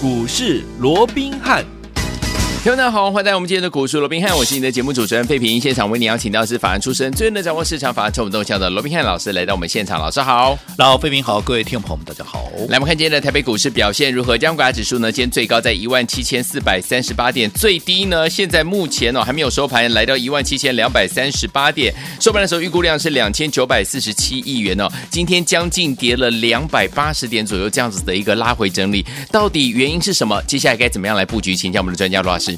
股市罗宾汉。听众大家好，欢迎来到我们今天的股市罗宾汉，我是你的节目主持人费平。现场为你邀请到是法案出身、最能掌握市场法案成本动向的罗宾汉老师来到我们现场，老师好，老费平好，各位听众朋友们大家好。来，我们看今天的台北股市表现如何？加权指数呢，今天最高在一万七千四百三十八点，最低呢，现在目前哦还没有收盘，来到一万七千两百三十八点，收盘的时候预估量是两千九百四十七亿元哦，今天将近跌了两百八十点左右，这样子的一个拉回整理，到底原因是什么？接下来该怎么样来布局？请教我们的专家罗老师。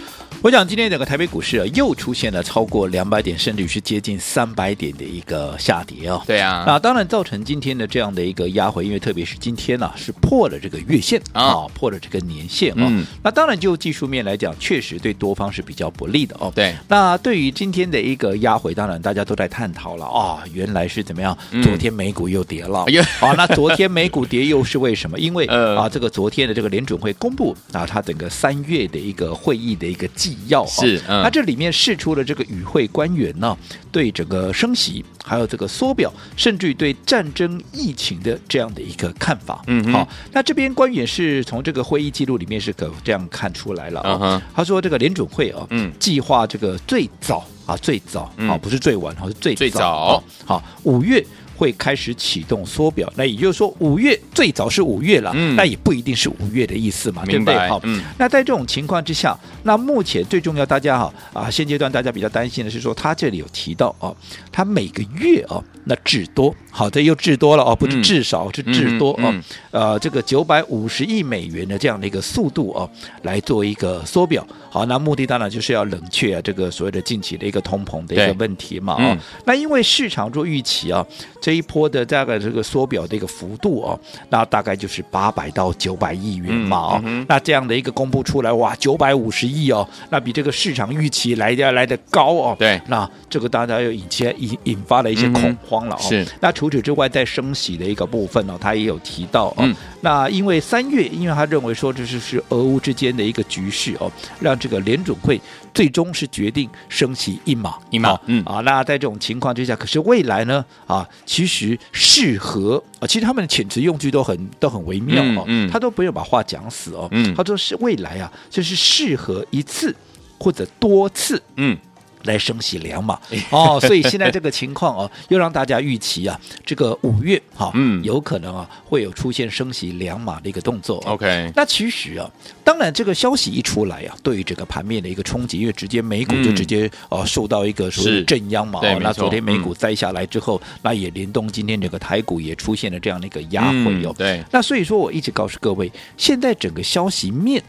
我想今天整个台北股市啊，又出现了超过两百点，甚至是接近三百点的一个下跌哦。对啊，那当然造成今天的这样的一个压回，因为特别是今天呢、啊、是破了这个月线啊、哦，破了这个年线哦。嗯、那当然就技术面来讲，确实对多方是比较不利的哦。对，那对于今天的一个压回，当然大家都在探讨了啊、哦，原来是怎么样？昨天美股又跌了，啊、嗯哦，那昨天美股跌又是为什么？因为 啊，这个昨天的这个联准会公布啊，它整个三月的一个会议的一个纪要、哦、是。它这里面释出了这个与会官员呢，对整个升息，还有这个缩表，甚至于对战争疫情的这样的一个看法。嗯哼，好，那这边官员是从这个会议记录里面是可这样看出来了啊。Uh-huh. 他说这个联准会啊，嗯，计划这个最早啊，最早啊，不是最晚，好是最最早，好五月。会开始启动缩表，那也就是说五月最早是五月了，嗯，那也不一定是五月的意思嘛，对不对？好，嗯，那在这种情况之下，那目前最重要，大家哈啊，现阶段大家比较担心的是说，他这里有提到哦，他每个月哦，那至多，好，的又至多了哦，不是至少，嗯、是至多哦，呃，这个九百五十亿美元的这样的一个速度哦，来做一个缩表，好，那目的当然就是要冷却啊，这个所谓的近期的一个通膨的一个问题嘛，啊、哦，那因为市场做预期啊。这一波的大概这个缩表的一个幅度哦，那大概就是八百到九百亿元嘛哦，嗯嗯、那这样的一个公布出来哇，九百五十亿哦，那比这个市场预期来的来的高哦，对，那这个大家又引起引引发了一些恐慌了哦。是，那除此之外，在升息的一个部分哦，他也有提到哦，嗯、那因为三月，因为他认为说这是是俄乌之间的一个局势哦，让这个联准会最终是决定升息一码一码，嗯啊，那在这种情况之下，可是未来呢啊？其实适合啊，其实他们的遣词用句都很都很微妙哦，嗯，他都不用把话讲死哦，嗯，他说是未来啊，就是适合一次或者多次，嗯。来升息两码哦，所以现在这个情况哦，又让大家预期啊，这个五月哈、有可能啊会有出现升息两码的一个动作。OK，那其实啊，当然这个消息一出来啊，对于这个盘面的一个冲击，因为直接美股就直接哦、嗯啊、受到一个所谓的震央嘛。哦，那昨天美股栽下来之后，嗯、那也联动今天这个台股也出现了这样的一个压回哦。对，那所以说我一直告诉各位，现在整个消息面。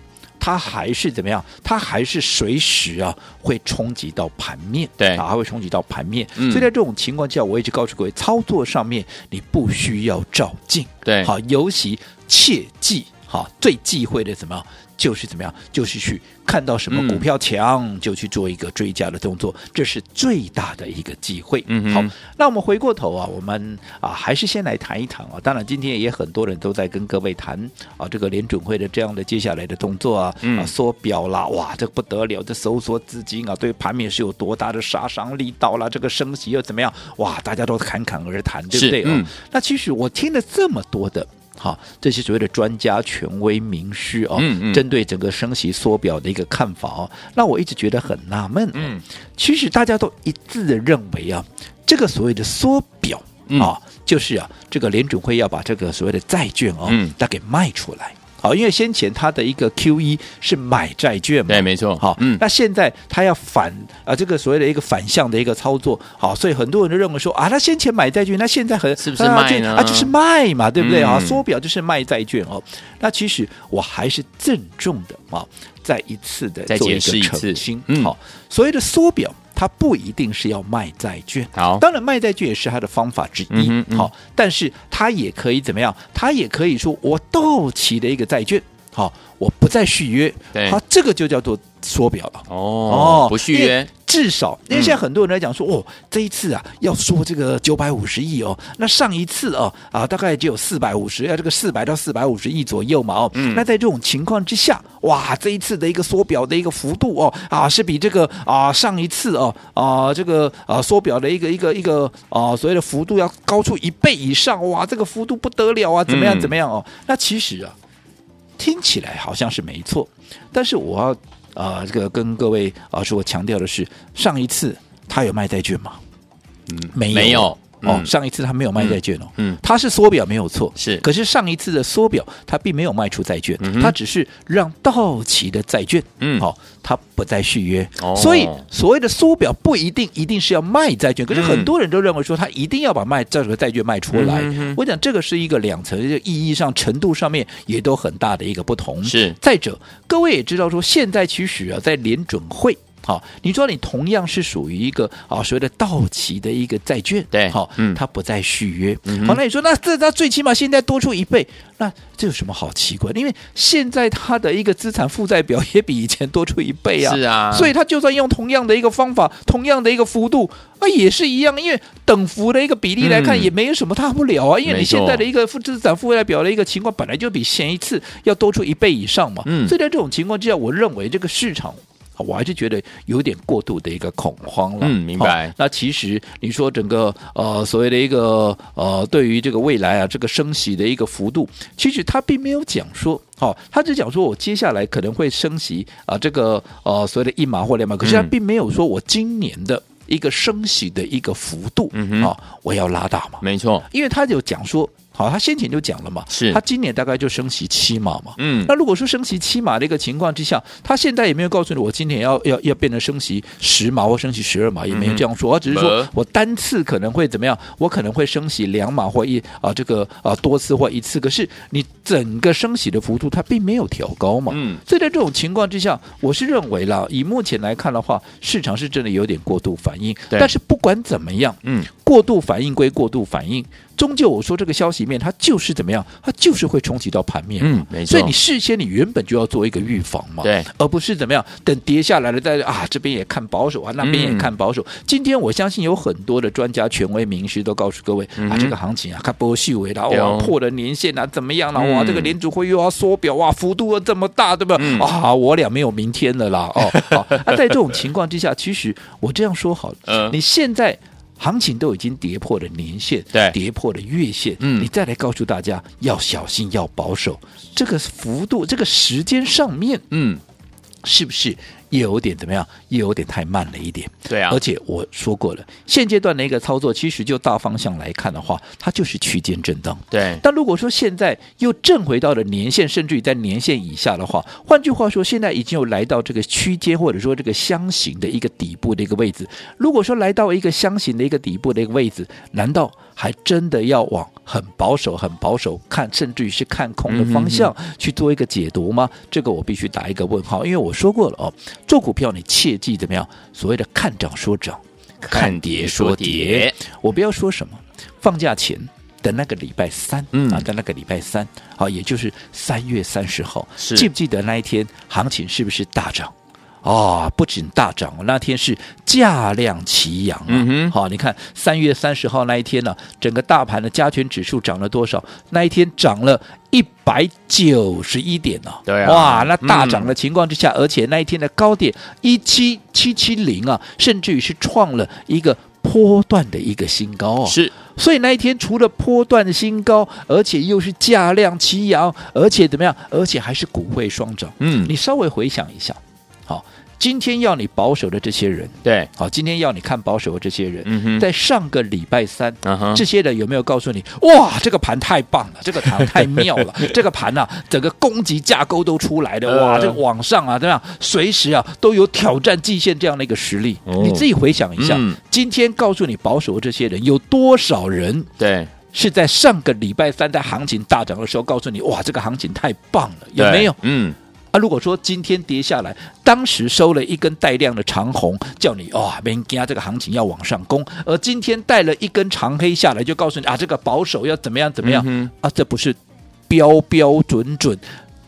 它还是怎么样？它还是随时啊会冲击到盘面，对啊，还会冲击到盘面。嗯、所以在这种情况下，我一直告诉各位，操作上面你不需要照镜，对，好，尤其切记，好，最忌讳的怎么样？就是怎么样？就是去看到什么股票强，嗯、就去做一个追加的动作，这是最大的一个机会。嗯哼，好，那我们回过头啊，我们啊还是先来谈一谈啊。当然，今天也很多人都在跟各位谈啊，这个联准会的这样的接下来的动作啊，嗯、啊缩表啦，哇，这不得了，这收缩资金啊，对盘面是有多大的杀伤力到啦？这个升息又怎么样？哇，大家都侃侃而谈，对不对？嗯，那其实我听了这么多的。好，这些所谓的专家、权威、名师哦，嗯嗯、针对整个升息缩表的一个看法哦，那我一直觉得很纳闷。嗯，其实大家都一致的认为啊，这个所谓的缩表啊，嗯、就是啊，这个联准会要把这个所谓的债券哦，嗯，它给卖出来。好，因为先前他的一个 QE 是买债券嘛，对，没错。好，嗯，那现在他要反啊，这个所谓的一个反向的一个操作，好，所以很多人都认为说啊，他先前买债券，那现在很是不是卖呢？啊，就是卖嘛，对不对啊？缩表就是卖债券哦。那其实我还是郑重的啊，再一次的做一个澄清。嗯，好，所谓的缩表。它不一定是要卖债券，好，当然卖债券也是它的方法之一，嗯嗯、好，但是它也可以怎么样？它也可以说我到期的一个债券，好，我不再续约，对，好，这个就叫做缩表了，哦，哦不续约。至少，因为现在很多人来讲说，哦，这一次啊，要说这个九百五十亿哦，那上一次哦，啊，大概只有四百五十，要这个四百到四百五十亿左右嘛，哦，嗯，那在这种情况之下，哇，这一次的一个缩表的一个幅度哦，啊，是比这个啊上一次哦，啊这个啊缩表的一个一个一个啊所谓的幅度要高出一倍以上，哇，这个幅度不得了啊，怎么样怎么样哦？那其实啊。听起来好像是没错，但是我要啊、呃，这个跟各位啊说，我强调的是，上一次他有卖债券吗？嗯，没有。没有哦，上一次他没有卖债券哦，嗯，他是缩表没有错，是，可是上一次的缩表他并没有卖出债券，嗯，他只是让到期的债券，嗯，好，他不再续约，哦，所以所谓的缩表不一定一定是要卖债券，可是很多人都认为说他一定要把卖这个债券卖出来，嗯，我讲这个是一个两层，这个意义上程度上面也都很大的一个不同，是。再者，各位也知道说现在其实啊，在联准会。好，你说你同样是属于一个啊所谓的到期的一个债券，对，好，嗯，它不再续约，嗯、好，那你说那这它最起码现在多出一倍，那这有什么好奇怪？的？因为现在它的一个资产负债表也比以前多出一倍啊，是啊，所以它就算用同样的一个方法，同样的一个幅度啊，也是一样，因为等幅的一个比例来看，也没有什么大不了啊，嗯、因为你现在的一个负资产负债表的一个情况，本来就比前一次要多出一倍以上嘛，嗯，所以在这种情况之下，我认为这个市场。我还是觉得有点过度的一个恐慌了。嗯，明白。哦、那其实你说整个呃所谓的一个呃对于这个未来啊这个升息的一个幅度，其实他并没有讲说，哦，他只讲说我接下来可能会升息啊、呃、这个呃所谓的一码或两码，可是他并没有说我今年的一个升息的一个幅度，嗯哼，哦，我要拉大嘛。没错，因为他就讲说。好，他先前就讲了嘛，是，他今年大概就升息七码嘛，嗯，那如果说升息七码的一个情况之下，他现在也没有告诉你我今年要要要变成升息十码或升息十二码，也没有这样说，他、嗯、只是说我单次可能会怎么样，我可能会升息两码或一啊这个啊多次或一次，可是你整个升息的幅度它并没有调高嘛，嗯，所以在这种情况之下，我是认为啦，以目前来看的话，市场是真的有点过度反应，但是不管怎么样，嗯，过度反应归过度反应。终究我说这个消息面，它就是怎么样？它就是会冲击到盘面。嗯，没错。所以你事先你原本就要做一个预防嘛，对，而不是怎么样等跌下来了再啊这边也看保守啊，那边也看保守。嗯、今天我相信有很多的专家、权威、名师都告诉各位、嗯、啊，这个行情啊，看波细微的哇，破了年线啊，怎么样了、啊？哇，这个联储会又要缩表哇，幅度又这么大，对不对？嗯、啊，我俩没有明天了啦。哦，好、啊，那在这种情况之下，其实我这样说好了，嗯，你现在。行情都已经跌破了年线，对，跌破了月线，嗯，你再来告诉大家要小心，要保守，这个幅度，这个时间上面，嗯，是不是？也有点怎么样？也有点太慢了一点。对啊，而且我说过了，现阶段的一个操作，其实就大方向来看的话，它就是区间震荡。对。但如果说现在又正回到了年线，甚至于在年线以下的话，换句话说，现在已经有来到这个区间或者说这个箱型的一个底部的一个位置。如果说来到一个箱型的一个底部的一个位置，难道还真的要往很保守、很保守看，甚至于是看空的方向去做一个解读吗？嗯、这个我必须打一个问号，因为我说过了哦。做股票，你切记怎么样？所谓的看涨说涨，看跌说跌。我不要说什么，放假前的那个礼拜三，嗯啊，在那个礼拜三，好，也就是三月三十号，记不记得那一天行情是不是大涨？啊、哦，不仅大涨，那天是价量齐扬啊！嗯、好，你看三月三十号那一天呢、啊，整个大盘的加权指数涨了多少？那一天涨了一百九十一点呢、啊！对啊，哇，那大涨的情况之下，嗯、而且那一天的高点一七七七零啊，甚至于是创了一个波段的一个新高啊！是，所以那一天除了波段的新高，而且又是价量齐扬，而且怎么样？而且还是股汇双涨。嗯，你稍微回想一下。好，今天要你保守的这些人，对，好，今天要你看保守的这些人，嗯，在上个礼拜三，嗯，这些人有没有告诉你，哇，这个盘太棒了，这个盘太妙了，这个盘啊，整个攻击架构都出来了，哇，这个往上啊，怎么样，随时啊都有挑战极限这样的一个实力，哦，你自己回想一下，嗯，今天告诉你保守的这些人有多少人，对，是在上个礼拜三在行情大涨的时候告诉你，哇，这个行情太棒了，有没有？嗯。啊，如果说今天跌下来，当时收了一根带量的长红，叫你哇，别惊，这个行情要往上攻；而今天带了一根长黑下来，就告诉你啊，这个保守要怎么样怎么样、嗯、啊？这不是标标准准、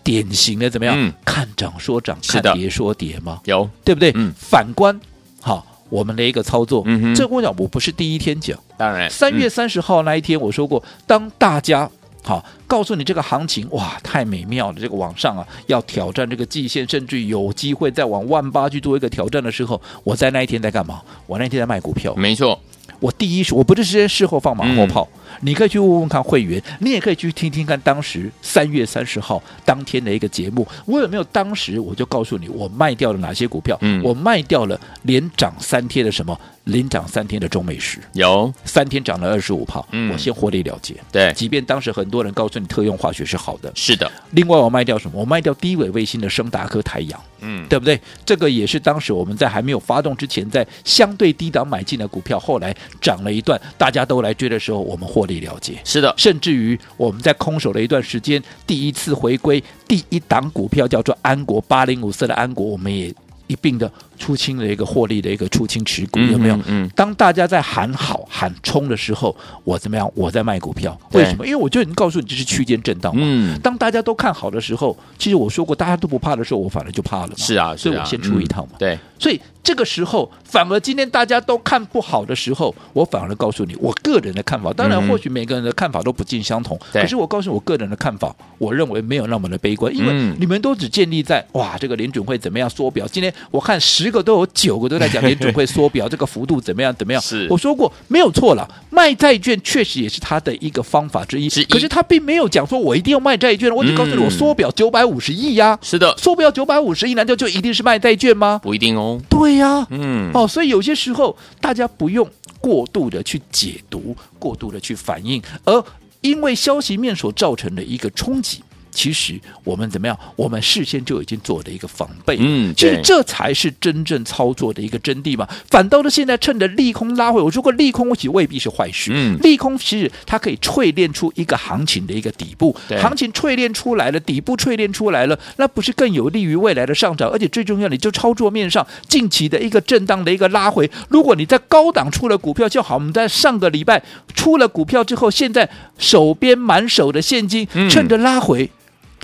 典型的怎么样？嗯、看涨说涨，看跌说跌吗？有，对不对？嗯、反观好我们的一个操作，嗯、这我讲我不是第一天讲，当然，三月三十号那一天我说过，当大家。好，告诉你这个行情哇，太美妙了！这个往上啊，要挑战这个季线，甚至有机会再往万八去做一个挑战的时候，我在那一天在干嘛？我那一天在卖股票。没错，我第一，我不是事先事后放马后炮。嗯你可以去问问看会员，你也可以去听听看当时三月三十号当天的一个节目，我有没有当时我就告诉你我卖掉了哪些股票？嗯，我卖掉了连涨三天的什么？连涨三天的中美石有三天涨了二十五炮，嗯，我先获利了结。对，即便当时很多人告诉你特用化学是好的，是的。另外我卖掉什么？我卖掉低轨卫星的升达科、太阳，嗯，对不对？这个也是当时我们在还没有发动之前，在相对低档买进的股票，后来涨了一段，大家都来追的时候，我们获利了结。是的，甚至于我们在空手了一段时间，第一次回归第一档股票叫做安国八零五四的安国，我们也。一并的出清的一个获利的一个出清持股，有没有？嗯，当大家在喊好喊冲的时候，我怎么样？我在卖股票，为什么？因为我就已经告诉你这是区间震荡嘛。嗯，当大家都看好的时候，其实我说过大家都不怕的时候，我反而就怕了嘛。是啊，所以我先出一趟嘛。对，所以。这个时候，反而今天大家都看不好的时候，我反而告诉你我个人的看法。当然，或许每个人的看法都不尽相同，嗯、可是我告诉我个人的看法，我认为没有那么的悲观，因为你们都只建立在哇，这个联准会怎么样缩表。今天我看十个都有九个都在讲联准会缩表，这个幅度怎么样怎么样。是，我说过没有错了，卖债券确实也是他的一个方法之一。之一，可是他并没有讲说我一定要卖债券，我只告诉你我缩表九百五十亿呀。是的，缩表九百五十亿，难道就一定是卖债券吗？不一定哦。对呀，嗯。哦，所以有些时候大家不用过度的去解读，过度的去反应，而因为消息面所造成的一个冲击。其实我们怎么样？我们事先就已经做了一个防备。嗯，其实这才是真正操作的一个真谛嘛。反倒是现在趁着利空拉回，我如果利空其实未必是坏事。嗯，利空其实它可以淬炼出一个行情的一个底部。行情淬炼出来了，底部淬炼出来了，那不是更有利于未来的上涨？而且最重要，你就操作面上近期的一个震荡的一个拉回。如果你在高档出了股票就好，我们在上个礼拜出了股票之后，现在手边满手的现金，趁着拉回。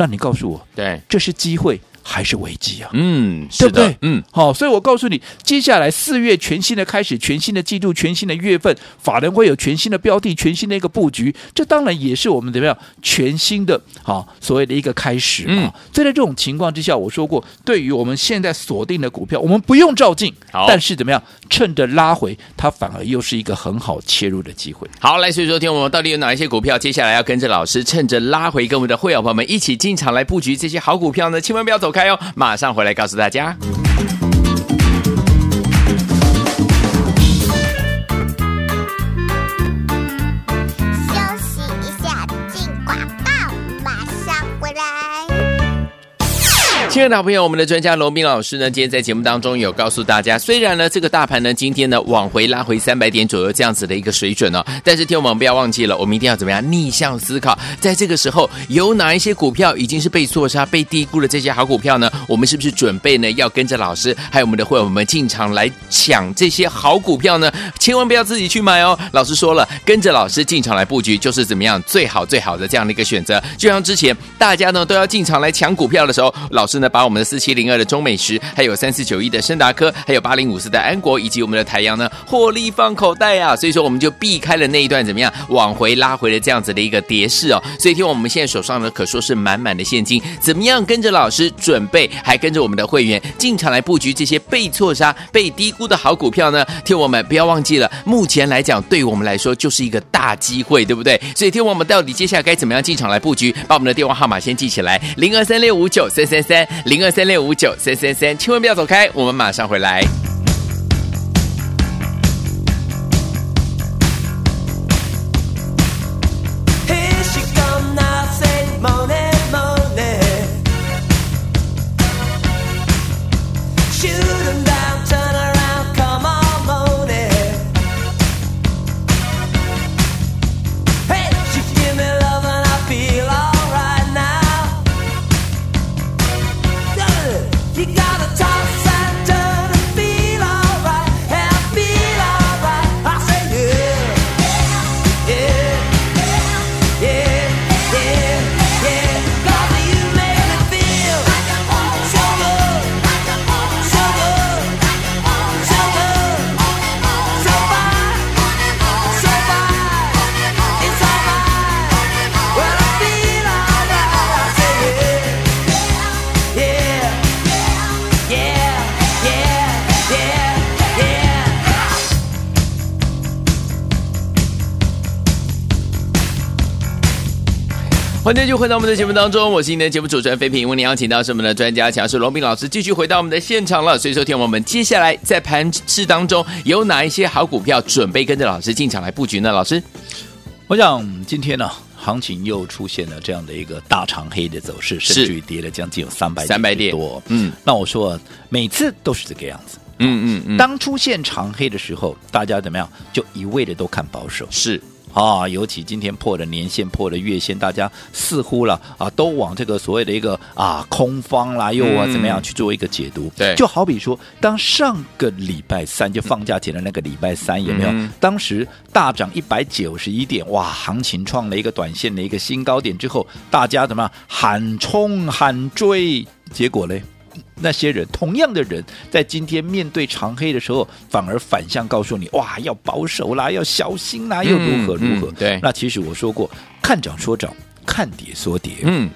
那你告诉我，对，这是机会。还是危机啊？嗯，对不对？嗯，好，所以我告诉你，接下来四月全新的开始，全新的季度，全新的月份，法人会有全新的标的，全新的一个布局。这当然也是我们怎么样全新的啊所谓的一个开始啊。嗯，所以在这种情况之下，我说过，对于我们现在锁定的股票，我们不用照进，但是怎么样，趁着拉回，它反而又是一个很好切入的机会。好，来，所以说听我们到底有哪一些股票，接下来要跟着老师，趁着拉回，跟我们的会员朋友们一起进场来布局这些好股票呢？千万不要走开哦，马上。回来告诉大家。亲爱的好朋友，我们的专家罗宾老师呢，今天在节目当中有告诉大家，虽然呢这个大盘呢今天呢往回拉回三百点左右这样子的一个水准哦，但是听我们不要忘记了，我们一定要怎么样逆向思考，在这个时候有哪一些股票已经是被错杀、被低估的这些好股票呢？我们是不是准备呢要跟着老师还有我们的会员们进场来抢这些好股票呢？千万不要自己去买哦，老师说了，跟着老师进场来布局就是怎么样最好最好的这样的一个选择。就像之前大家呢都要进场来抢股票的时候，老师。那把我们的四七零二的中美时，还有三四九一的申达科，还有八零五四的安国，以及我们的台阳呢，获利放口袋啊！所以说我们就避开了那一段怎么样往回拉回的这样子的一个跌势哦。所以听我们现在手上呢，可说是满满的现金，怎么样跟着老师准备，还跟着我们的会员进场来布局这些被错杀、被低估的好股票呢？听我们不要忘记了，目前来讲，对我们来说就是一个大机会，对不对？所以听我们到底接下来该怎么样进场来布局？把我们的电话号码先记起来：零二三六五九三三三。零二三六五九三三三，千万不要走开，我们马上回来。欢迎继续回到我们的节目当中，我是今天的节目主持人飞平，为您邀请到是我们的专家强势龙斌老师，继续回到我们的现场了。所以说，听我们接下来在盘市当中有哪一些好股票，准备跟着老师进场来布局呢？老师，我想今天呢，行情又出现了这样的一个大长黑的走势，甚至于跌了将近有三百三百点多。嗯，那我说每次都是这个样子。嗯嗯嗯，当出现长黑的时候，大家怎么样？就一味的都看保守。是。啊，尤其今天破了年线，破了月线，大家似乎了啊，都往这个所谓的一个啊空方啦，又啊怎么样去做一个解读？对，就好比说，当上个礼拜三就放假前的那个礼拜三，有没有？嗯、当时大涨一百九十一点，哇，行情创了一个短线的一个新高点之后，大家怎么样喊冲喊追？结果嘞？那些人，同样的人，在今天面对长黑的时候，反而反向告诉你：哇，要保守啦，要小心啦，又如何如何？嗯嗯、对，那其实我说过，看涨说涨，看跌说跌，嗯，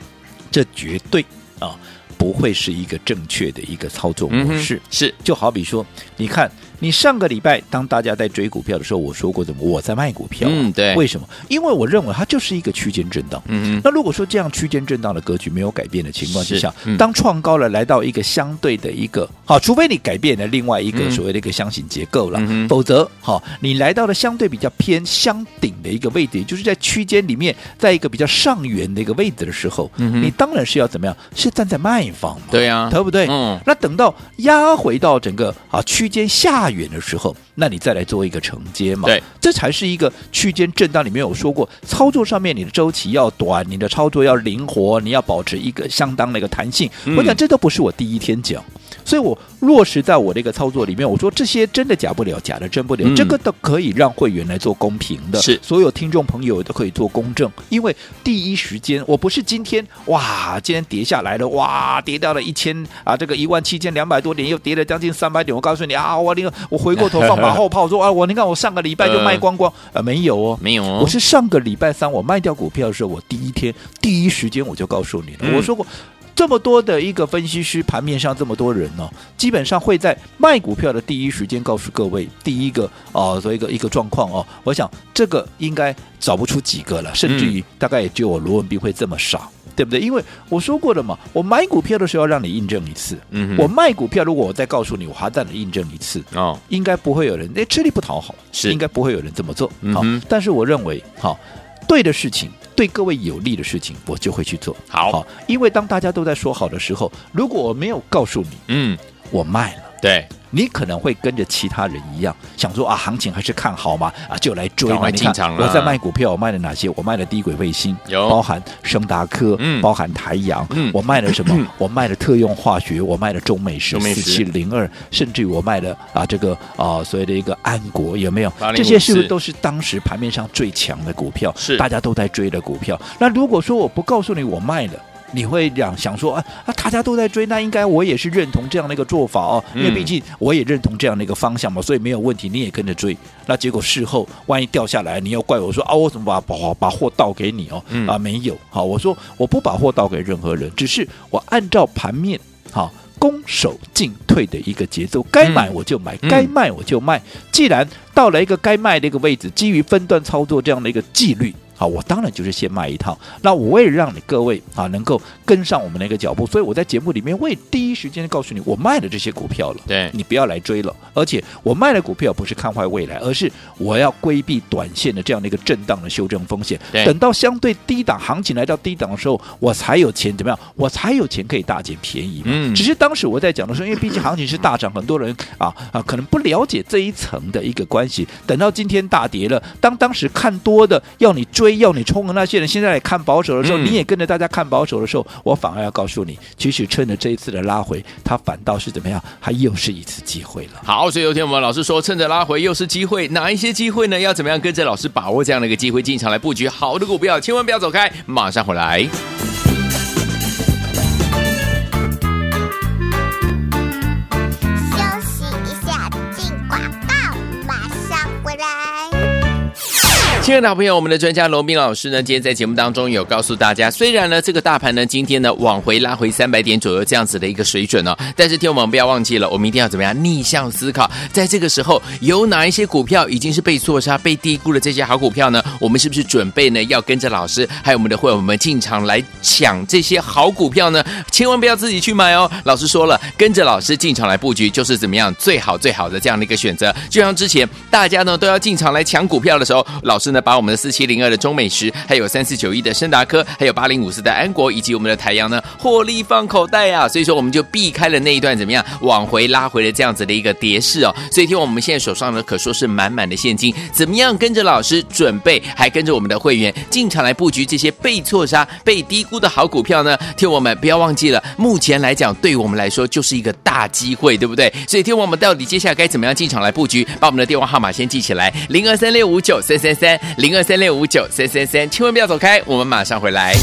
这绝对啊，不会是一个正确的一个操作模式。嗯、是，就好比说，你看。你上个礼拜当大家在追股票的时候，我说过怎么我在卖股票？嗯，对。为什么？因为我认为它就是一个区间震荡。嗯嗯。那如果说这样区间震荡的格局没有改变的情况之下，嗯、当创高了来到一个相对的一个好，除非你改变了另外一个所谓的一个箱型结构了，嗯、否则好，你来到了相对比较偏箱顶的一个位置，也就是在区间里面，在一个比较上缘的一个位置的时候，嗯、你当然是要怎么样？是站在卖方嘛？对呀、啊，对不对？嗯。那等到压回到整个啊区间下缘的时候。那你再来做一个承接嘛？对，这才是一个区间震荡里面有说过，操作上面你的周期要短，你的操作要灵活，你要保持一个相当的一个弹性。嗯、我想这都不是我第一天讲，所以我落实在我的一个操作里面。我说这些真的假不了，假的真不了，嗯、这个都可以让会员来做公平的，是所有听众朋友都可以做公正，因为第一时间我不是今天哇，今天跌下来了哇，跌到了一千啊，这个一万七千两百多点，又跌了将近三百点。我告诉你啊，我那个我回过头放。马后炮说啊，我你看我上个礼拜就卖光光，呃，没有哦，没有哦，我是上个礼拜三我卖掉股票的时候，我第一天第一时间我就告诉你了，嗯、我说过这么多的一个分析师，盘面上这么多人呢、哦，基本上会在卖股票的第一时间告诉各位第一个啊，做、呃、一个一个状况哦，我想这个应该找不出几个了，甚至于大概也只有我罗文斌会这么傻。对不对？因为我说过了嘛，我买股票的时候要让你印证一次。嗯，我卖股票，如果我再告诉你，我还让你印证一次。哦，应该不会有人哎吃力不讨好，是应该不会有人这么做。嗯哼，但是我认为，好对的事情，对各位有利的事情，我就会去做。好，因为当大家都在说好的时候，如果我没有告诉你，嗯，我卖了，对。你可能会跟着其他人一样想说啊，行情还是看好嘛，啊，就来追嘛。你看我在卖股票，我卖了哪些？我卖了低轨卫星，有包含升达科，嗯，包含台阳，嗯，我卖了什么？我卖了特用化学，我卖了中美石四七零二，甚至于我卖了啊这个啊所谓的一个安国，有没有？这些是不是都是当时盘面上最强的股票？是大家都在追的股票。那如果说我不告诉你我卖了？你会想想说啊啊，大家都在追，那应该我也是认同这样的一个做法哦，因为毕竟我也认同这样的一个方向嘛，所以没有问题，你也跟着追。那结果事后万一掉下来，你要怪我说啊，我怎么把把把货倒给你哦？啊，没有，好，我说我不把货倒给任何人，只是我按照盘面好攻守进退的一个节奏，该买我就买，该卖我就卖。既然到了一个该卖的一个位置，基于分段操作这样的一个纪律。好，我当然就是先卖一套。那我为了让你各位啊能够跟上我们的一个脚步，所以我在节目里面会第一时间告诉你，我卖了这些股票了。对，你不要来追了。而且我卖的股票不是看坏未来，而是我要规避短线的这样的一个震荡的修正风险。对，等到相对低档行情来到低档的时候，我才有钱怎么样？我才有钱可以大捡便宜嘛。嗯。只是当时我在讲的时候，因为 毕竟行情是大涨，很多人啊啊可能不了解这一层的一个关系。等到今天大跌了，当当时看多的要你追。追要你冲的那些人，现在来看保守的时候，嗯、你也跟着大家看保守的时候，我反而要告诉你，其实趁着这一次的拉回，它反倒是怎么样？它又是一次机会了。好，所以有天我们老师说，趁着拉回又是机会，哪一些机会呢？要怎么样跟着老师把握这样的一个机会进场来布局好的股票？千万不要走开，马上回来。亲爱的好朋友，我们的专家罗宾老师呢，今天在节目当中有告诉大家，虽然呢这个大盘呢今天呢往回拉回三百点左右这样子的一个水准哦，但是听我们不要忘记了，我们一定要怎么样逆向思考，在这个时候有哪一些股票已经是被错杀、被低估的这些好股票呢？我们是不是准备呢要跟着老师还有我们的会员们进场来抢这些好股票呢？千万不要自己去买哦，老师说了，跟着老师进场来布局就是怎么样最好最好的这样的一个选择。就像之前大家呢都要进场来抢股票的时候，老师。那把我们的四七零二的中美时，还有三四九一的申达科，还有八零五四的安国，以及我们的台阳呢，获利放口袋啊！所以说我们就避开了那一段怎么样往回拉回的这样子的一个跌势哦。所以听我们现在手上呢，可说是满满的现金，怎么样跟着老师准备，还跟着我们的会员进场来布局这些被错杀、被低估的好股票呢？听我们不要忘记了，目前来讲，对我们来说就是一个大机会，对不对？所以听我们到底接下来该怎么样进场来布局？把我们的电话号码先记起来：零二三六五九三三三。零二三六五九三三三，千万不要走开，我们马上回来。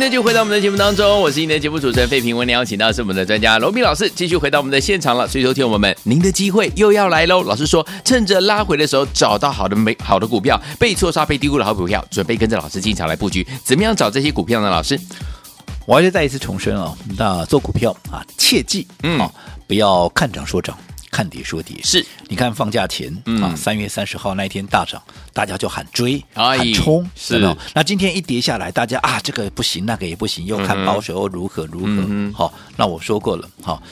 欢迎继续回到我们的节目当中，我是今天的节目主持人费平。为您邀请到是我们的专家罗斌老师，继续回到我们的现场了。所以，说，听我们，您的机会又要来喽。老师说，趁着拉回的时候，找到好的美好的股票，被错杀、被低估的好股票，准备跟着老师进场来布局。怎么样找这些股票呢？老师，我还是再一次重申啊，那做股票啊，切记，嗯，啊、不要看涨说涨。看跌说跌，是。你看放假前、嗯、啊，三月三十号那一天大涨，大家就喊追、哎、喊冲，是。没有？那今天一跌下来，大家啊，这个不行，那个也不行，又看保守又如何如何。好、嗯哦，那我说过了，好、哦，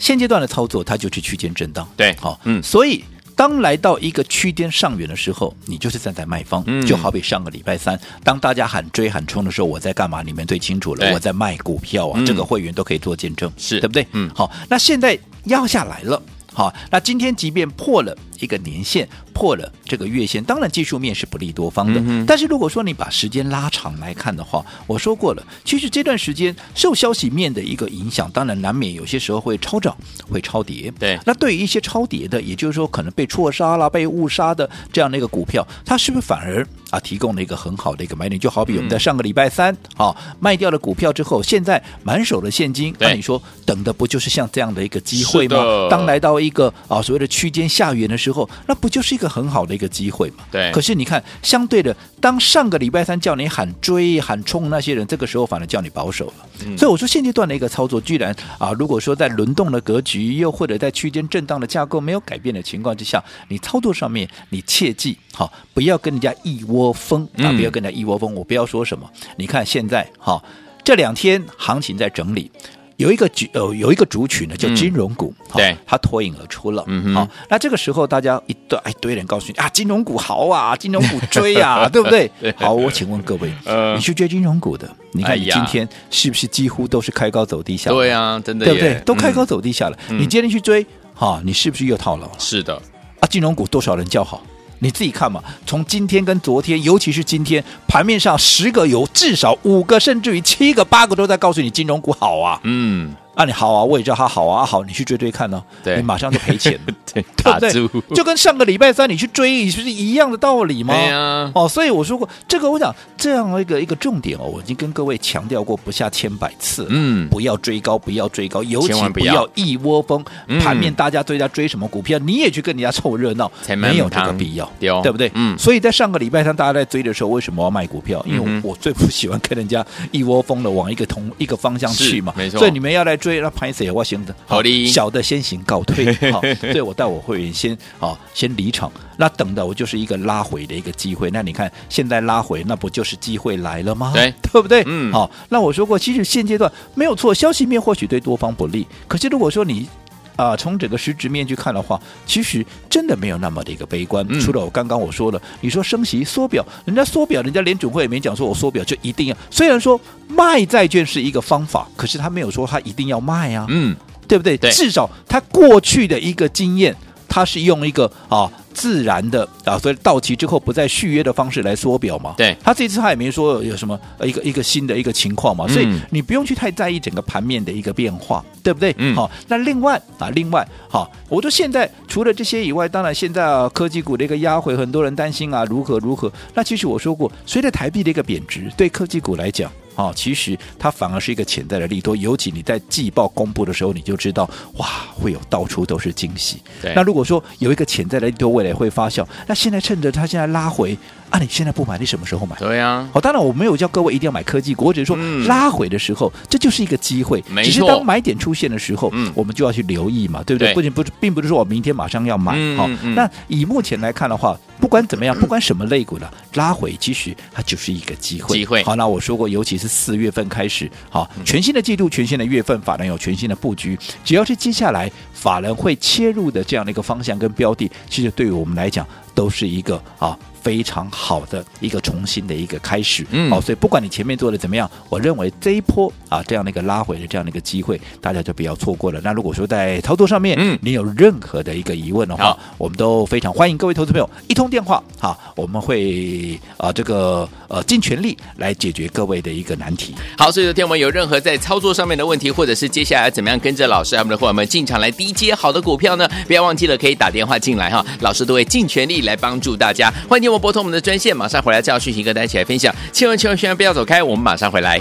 现阶段的操作它就是区间震荡，对，好、哦，嗯，所以当来到一个区间上缘的时候，你就是站在卖方，嗯、就好比上个礼拜三，当大家喊追喊冲的时候，我在干嘛？你们最清楚了，我在卖股票啊，嗯、这个会员都可以做见证，是。对不对？嗯，好，那现在压下来了。好，那今天即便破了一个年线，破了这个月线，当然技术面是不利多方的。嗯、但是如果说你把时间拉长来看的话，我说过了，其实这段时间受消息面的一个影响，当然难免有些时候会超涨，会超跌。对，那对于一些超跌的，也就是说可能被错杀了、被误杀的这样的一个股票，它是不是反而？啊，提供了一个很好的一个买点，就好比我们在上个礼拜三，好、嗯、卖掉了股票之后，现在满手的现金，那你说等的不就是像这样的一个机会吗？当来到一个啊所谓的区间下缘的时候，那不就是一个很好的一个机会嘛？对。可是你看，相对的，当上个礼拜三叫你喊追喊冲那些人，这个时候反而叫你保守了。嗯、所以我说现阶段的一个操作，居然啊，如果说在轮动的格局，又或者在区间震荡的架构没有改变的情况之下，你操作上面你切记好，不要跟人家一窝。窝蜂啊！不要跟人家一窝蜂。我不要说什么。你看现在哈，这两天行情在整理，有一个局呃，有一个族群呢，叫金融股，对，它脱颖而出了。嗯好，那这个时候大家一堆一堆人告诉你啊，金融股好啊，金融股追啊，对不对？好，我请问各位，你去追金融股的，你看你今天是不是几乎都是开高走低下来？对啊，真的，对不对？都开高走低下了。你今天去追，哈，你是不是又套牢？是的，啊，金融股多少人叫好？你自己看嘛，从今天跟昨天，尤其是今天盘面上十个有至少五个，甚至于七个、八个都在告诉你金融股好啊。嗯。啊，你好啊，我也知道他好啊，好，你去追追看呢，对，你马上就赔钱，对，对不对？就跟上个礼拜三你去追，你是不是一样的道理吗？对啊，哦，所以我说过，这个我想这样一个一个重点哦，我已经跟各位强调过不下千百次，嗯，不要追高，不要追高，尤其不要一窝蜂，盘面大家追在追什么股票，你也去跟人家凑热闹，没有这个必要，对不对？嗯，所以在上个礼拜三大家在追的时候，为什么要卖股票？因为我最不喜欢跟人家一窝蜂的往一个同 一个方向去嘛，没错，所以你们要来。追那拍谁？我行的，好的，小的先行告退，好，所以我带我会员先啊，先离场。那等的我就是一个拉回的一个机会。那你看现在拉回，那不就是机会来了吗？对，对不对？嗯，好。那我说过，其实现阶段没有错，消息面或许对多方不利。可是如果说你啊，从整个实质面去看的话，其实真的没有那么的一个悲观。嗯、除了我刚刚我说的，你说升息缩表，人家缩表，人家联准会也没讲说我缩表就一定要。虽然说卖债券是一个方法，可是他没有说他一定要卖啊，嗯，对不对？对，至少他过去的一个经验，他是用一个啊。自然的啊，所以到期之后不再续约的方式来缩表嘛。对，他这次他也没说有什么一个一个新的一个情况嘛，所以你不用去太在意整个盘面的一个变化，对不对？嗯。好，那另外啊，另外好，我说现在除了这些以外，当然现在啊科技股的一个压回，很多人担心啊如何如何。那其实我说过，随着台币的一个贬值，对科技股来讲。啊、哦，其实它反而是一个潜在的利多，尤其你在季报公布的时候，你就知道哇，会有到处都是惊喜。对，那如果说有一个潜在的利多，未来会发酵，那现在趁着它现在拉回，啊，你现在不买，你什么时候买？对呀、啊。好、哦，当然我没有叫各位一定要买科技股，我只是说、嗯、拉回的时候，这就是一个机会。没错。只是当买点出现的时候，嗯，我们就要去留意嘛，对不对？对不仅不，并不是说我明天马上要买。好、那以目前来看的话。不管怎么样，不管什么类股的拉回，其实它就是一个机会。机会。好，那我说过，尤其是四月份开始，好，全新的季度、全新的月份，法人有全新的布局。只要是接下来法人会切入的这样的一个方向跟标的，其实对于我们来讲，都是一个啊。非常好的一个重新的一个开始，嗯，好，所以不管你前面做的怎么样，我认为这一波啊这样的一个拉回的这样的一个机会，大家就不要错过了。那如果说在操作上面，嗯，你有任何的一个疑问的话，我们都非常欢迎各位投资朋友一通电话，好，我们会啊这个呃尽全力来解决各位的一个难题。好，所以昨天我们有任何在操作上面的问题，或者是接下来怎么样跟着老师他们的伙伴们进场来低接好的股票呢？不要忘记了可以打电话进来哈，老师都会尽全力来帮助大家。欢迎我拨通我们的专线。马上回来，这样讯息跟大家一起来分享。千万千万千万不要走开，我们马上回来。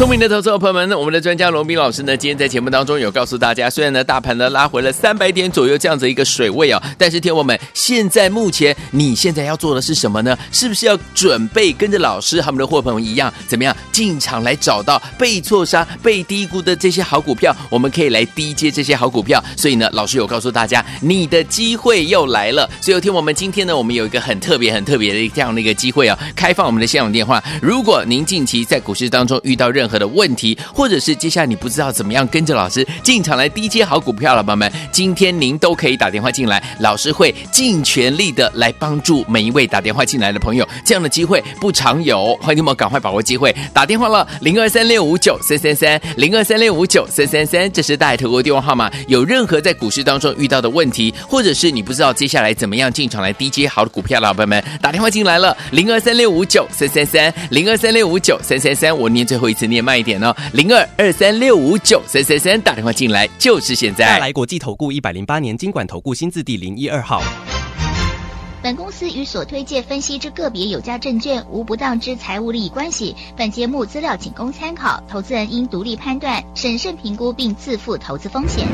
聪明的投资者朋友们，我们的专家罗宾老师呢，今天在节目当中有告诉大家，虽然呢大盘呢拉回了三百点左右这样子一个水位啊，但是听我们现在目前你现在要做的是什么呢？是不是要准备跟着老师他们的伙伴们一样，怎么样进场来找到被错杀、被低估的这些好股票？我们可以来低接这些好股票。所以呢，老师有告诉大家，你的机会又来了。所以听我们今天呢，我们有一个很特别、很特别的这样的一个机会啊，开放我们的现场电话。如果您近期在股市当中遇到任何的问题，或者是接下来你不知道怎么样跟着老师进场来低接好股票了，宝宝们，今天您都可以打电话进来，老师会尽全力的来帮助每一位打电话进来的朋友。这样的机会不常有，欢迎你们赶快把握机会，打电话了零二三六五九三三三零二三六五九三三三，这是大头哥电话号码。有任何在股市当中遇到的问题，或者是你不知道接下来怎么样进场来低接好的股票，老板们打电话进来了零二三六五九三三三零二三六五九三三三，我念最后一次念慢一点哦。零二二三六五九三三三，打电话进来就是现在。大来国际投顾一百零八年经管投顾新字第零一二号。本公司与所推介分析之个别有价证券无不当之财务利益关系。本节目资料仅供参考，投资人应独立判断、审慎评估并自负投资风险。